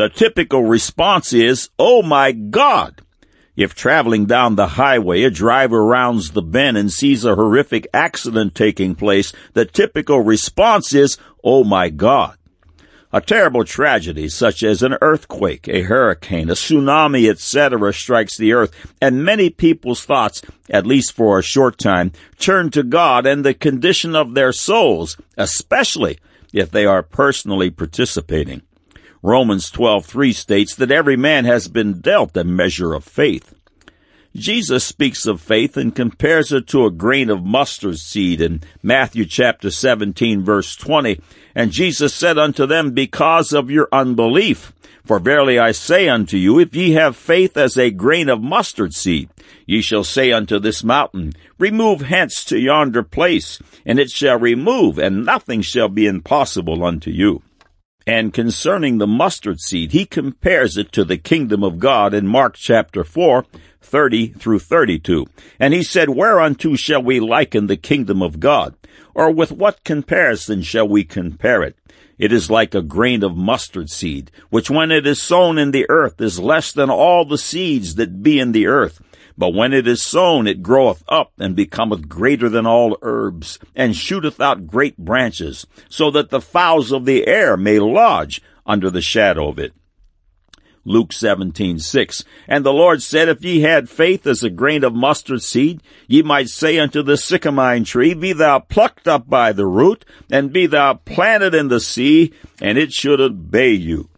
The typical response is, Oh my God! If traveling down the highway, a driver rounds the bend and sees a horrific accident taking place, the typical response is, Oh my God! A terrible tragedy such as an earthquake, a hurricane, a tsunami, etc. strikes the earth, and many people's thoughts, at least for a short time, turn to God and the condition of their souls, especially if they are personally participating. Romans 12:3 states that every man has been dealt a measure of faith. Jesus speaks of faith and compares it to a grain of mustard seed in Matthew chapter 17 verse 20. And Jesus said unto them, Because of your unbelief. For verily I say unto you, if ye have faith as a grain of mustard seed, ye shall say unto this mountain, Remove hence to yonder place, and it shall remove, and nothing shall be impossible unto you. And concerning the mustard seed, he compares it to the kingdom of God in Mark chapter 4, 30 through 32. And he said, Whereunto shall we liken the kingdom of God? Or with what comparison shall we compare it? It is like a grain of mustard seed, which when it is sown in the earth is less than all the seeds that be in the earth. But when it is sown, it groweth up and becometh greater than all herbs, and shooteth out great branches, so that the fowls of the air may lodge under the shadow of it. Luke 17:6. And the Lord said, If ye had faith as a grain of mustard seed, ye might say unto the sycamine tree, Be thou plucked up by the root, and be thou planted in the sea, and it should obey you.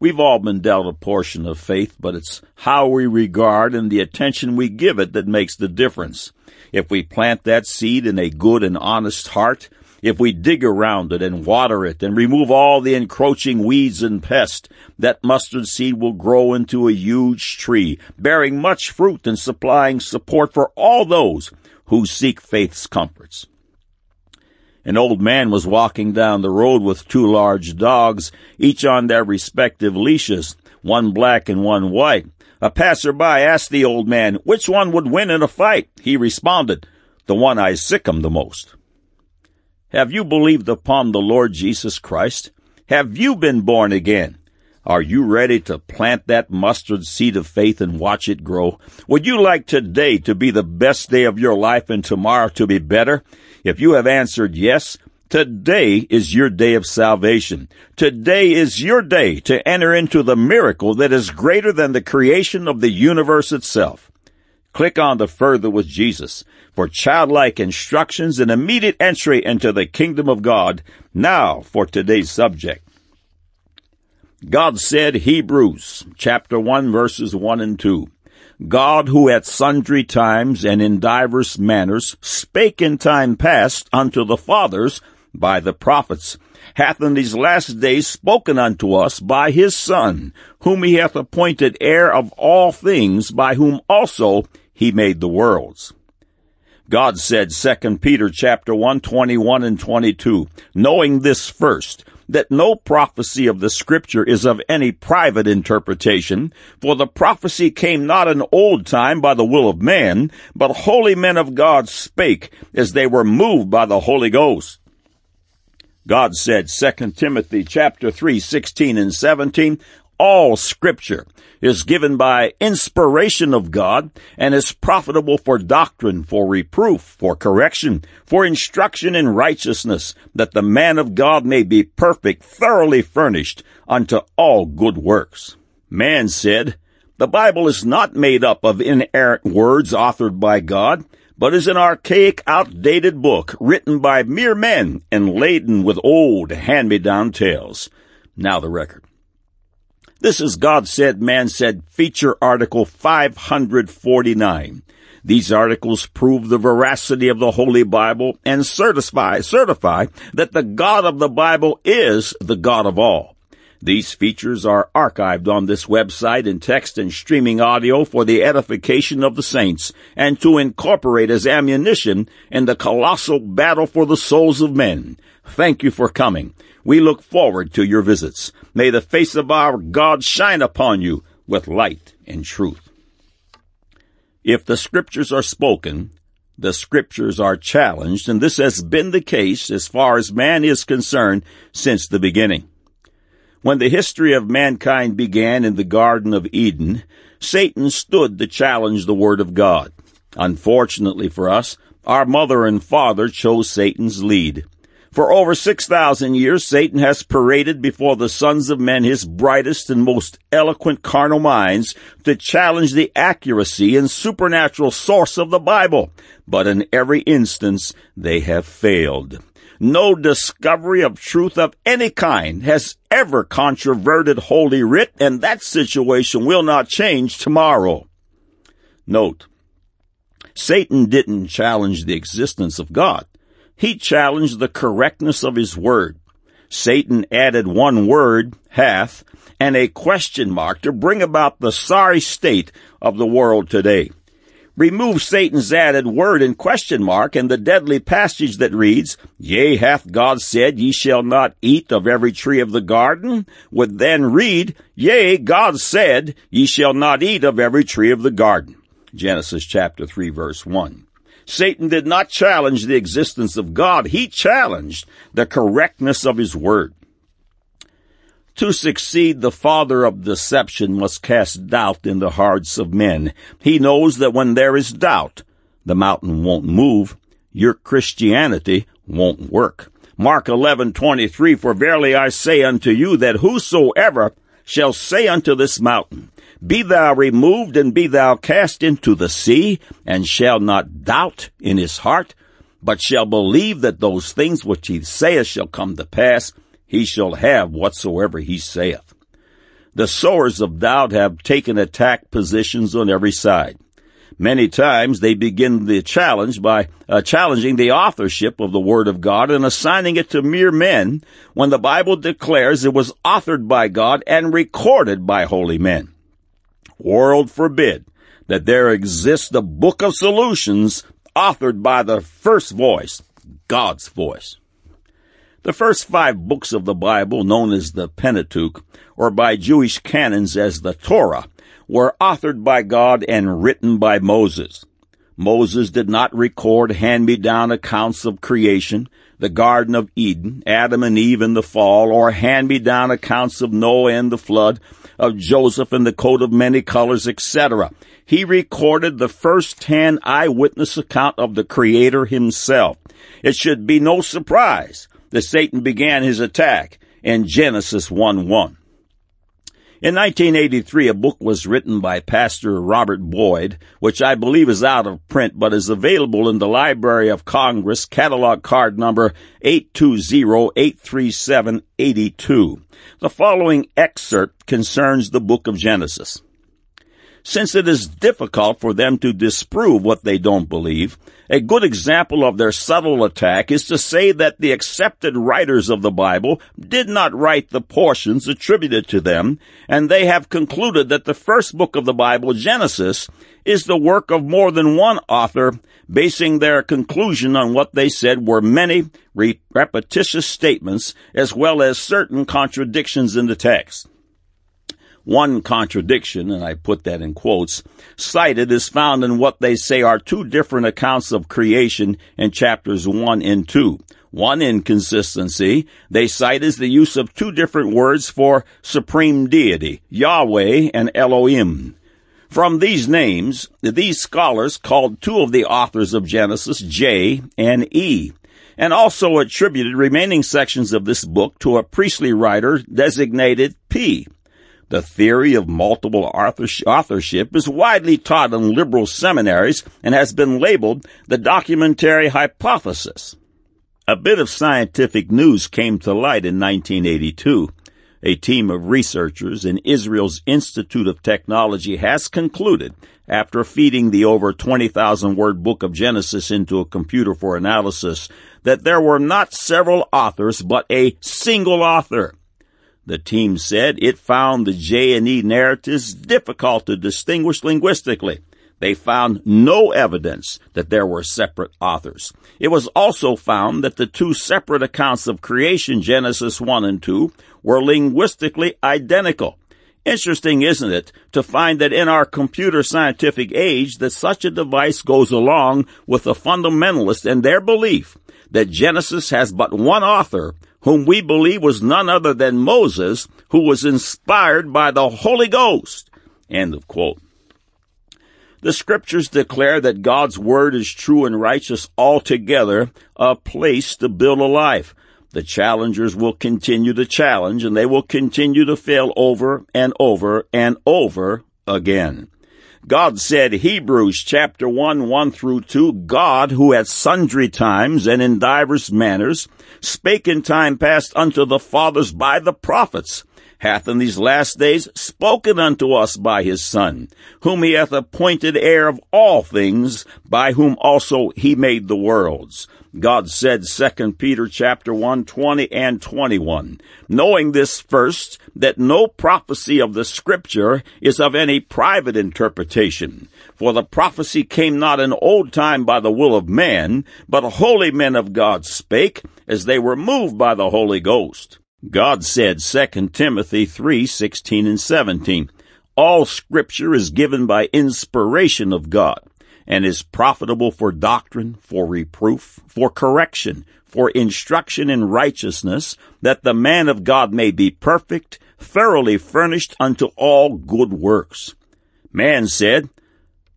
We've all been dealt a portion of faith, but it's how we regard and the attention we give it that makes the difference. If we plant that seed in a good and honest heart, if we dig around it and water it and remove all the encroaching weeds and pests, that mustard seed will grow into a huge tree, bearing much fruit and supplying support for all those who seek faith's comforts. An old man was walking down the road with two large dogs, each on their respective leashes, one black and one white. A passerby asked the old man which one would win in a fight. He responded, The one I sick him the most. Have you believed upon the Lord Jesus Christ? Have you been born again? Are you ready to plant that mustard seed of faith and watch it grow? Would you like today to be the best day of your life and tomorrow to be better? If you have answered yes, today is your day of salvation. Today is your day to enter into the miracle that is greater than the creation of the universe itself. Click on the Further with Jesus for childlike instructions and immediate entry into the kingdom of God. Now for today's subject. God said Hebrews chapter 1 verses 1 and 2. God who at sundry times and in divers manners spake in time past unto the fathers by the prophets, hath in these last days spoken unto us by his Son, whom he hath appointed heir of all things, by whom also he made the worlds. God said, 2 Peter chapter 1, 21 and 22, knowing this first, that no prophecy of the scripture is of any private interpretation, for the prophecy came not in old time by the will of man, but holy men of God spake as they were moved by the Holy Ghost. God said, 2 Timothy chapter 3, 16 and 17, all scripture is given by inspiration of God and is profitable for doctrine, for reproof, for correction, for instruction in righteousness, that the man of God may be perfect, thoroughly furnished unto all good works. Man said, the Bible is not made up of inerrant words authored by God, but is an archaic, outdated book written by mere men and laden with old hand-me-down tales. Now the record. This is God Said, Man Said feature article 549. These articles prove the veracity of the Holy Bible and certify, certify that the God of the Bible is the God of all. These features are archived on this website in text and streaming audio for the edification of the saints and to incorporate as ammunition in the colossal battle for the souls of men. Thank you for coming. We look forward to your visits. May the face of our God shine upon you with light and truth. If the scriptures are spoken, the scriptures are challenged, and this has been the case as far as man is concerned since the beginning. When the history of mankind began in the Garden of Eden, Satan stood to challenge the Word of God. Unfortunately for us, our mother and father chose Satan's lead. For over 6,000 years, Satan has paraded before the sons of men his brightest and most eloquent carnal minds to challenge the accuracy and supernatural source of the Bible. But in every instance, they have failed. No discovery of truth of any kind has ever controverted Holy Writ, and that situation will not change tomorrow. Note, Satan didn't challenge the existence of God. He challenged the correctness of his word. Satan added one word, hath, and a question mark to bring about the sorry state of the world today. Remove Satan's added word and question mark and the deadly passage that reads, Yea, hath God said, ye shall not eat of every tree of the garden, would then read, Yea, God said, ye shall not eat of every tree of the garden. Genesis chapter 3 verse 1. Satan did not challenge the existence of God. He challenged the correctness of his word. To succeed, the father of deception must cast doubt in the hearts of men. He knows that when there is doubt, the mountain won't move. Your Christianity won't work. Mark 11:23 For verily I say unto you that whosoever shall say unto this mountain, be thou removed and be thou cast into the sea, and shall not doubt in his heart, but shall believe that those things which he saith shall come to pass, he shall have whatsoever he saith. The sowers of doubt have taken attack positions on every side. Many times they begin the challenge by uh, challenging the authorship of the Word of God and assigning it to mere men when the Bible declares it was authored by God and recorded by holy men world forbid that there exists a book of solutions authored by the first voice, God's voice. The first five books of the Bible, known as the Pentateuch, or by Jewish canons as the Torah, were authored by God and written by Moses. Moses did not record hand-me-down accounts of creation, the Garden of Eden, Adam and Eve and the fall, or hand-me-down accounts of Noah and the flood, of Joseph and the coat of many colors, etc. He recorded the first-hand eyewitness account of the Creator himself. It should be no surprise that Satan began his attack in Genesis 1-1. In 1983, a book was written by Pastor Robert Boyd, which I believe is out of print but is available in the Library of Congress, catalog card number 820-837-82. The following excerpt concerns the book of Genesis. Since it is difficult for them to disprove what they don't believe, a good example of their subtle attack is to say that the accepted writers of the Bible did not write the portions attributed to them, and they have concluded that the first book of the Bible, Genesis, is the work of more than one author, basing their conclusion on what they said were many repetitious statements as well as certain contradictions in the text. One contradiction, and I put that in quotes, cited is found in what they say are two different accounts of creation in chapters 1 and 2. One inconsistency they cite is the use of two different words for supreme deity, Yahweh and Elohim. From these names, these scholars called two of the authors of Genesis J and E, and also attributed remaining sections of this book to a priestly writer designated P. The theory of multiple authorship is widely taught in liberal seminaries and has been labeled the documentary hypothesis. A bit of scientific news came to light in 1982. A team of researchers in Israel's Institute of Technology has concluded, after feeding the over 20,000 word book of Genesis into a computer for analysis, that there were not several authors, but a single author. The team said it found the J and E narratives difficult to distinguish linguistically. They found no evidence that there were separate authors. It was also found that the two separate accounts of creation, Genesis 1 and 2, were linguistically identical. Interesting, isn't it, to find that in our computer scientific age that such a device goes along with the fundamentalists and their belief that Genesis has but one author whom we believe was none other than Moses, who was inspired by the Holy Ghost. End of quote. The scriptures declare that God's word is true and righteous altogether, a place to build a life. The challengers will continue to challenge and they will continue to fail over and over and over again. God said, Hebrews chapter 1, 1 through 2, God, who at sundry times and in divers manners spake in time past unto the fathers by the prophets, hath in these last days spoken unto us by his Son, whom he hath appointed heir of all things, by whom also he made the worlds. God said 2 Peter chapter 1, 20 and 21, knowing this first, that no prophecy of the scripture is of any private interpretation. For the prophecy came not in old time by the will of man, but holy men of God spake, as they were moved by the Holy Ghost. God said 2 Timothy 3, 16 and 17, All scripture is given by inspiration of God and is profitable for doctrine, for reproof, for correction, for instruction in righteousness, that the man of God may be perfect, thoroughly furnished unto all good works. Man said,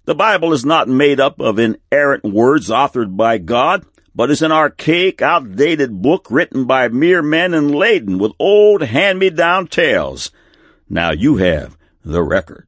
The Bible is not made up of inerrant words authored by God, but is an archaic, outdated book written by mere men and laden with old hand-me-down tales. Now you have the record.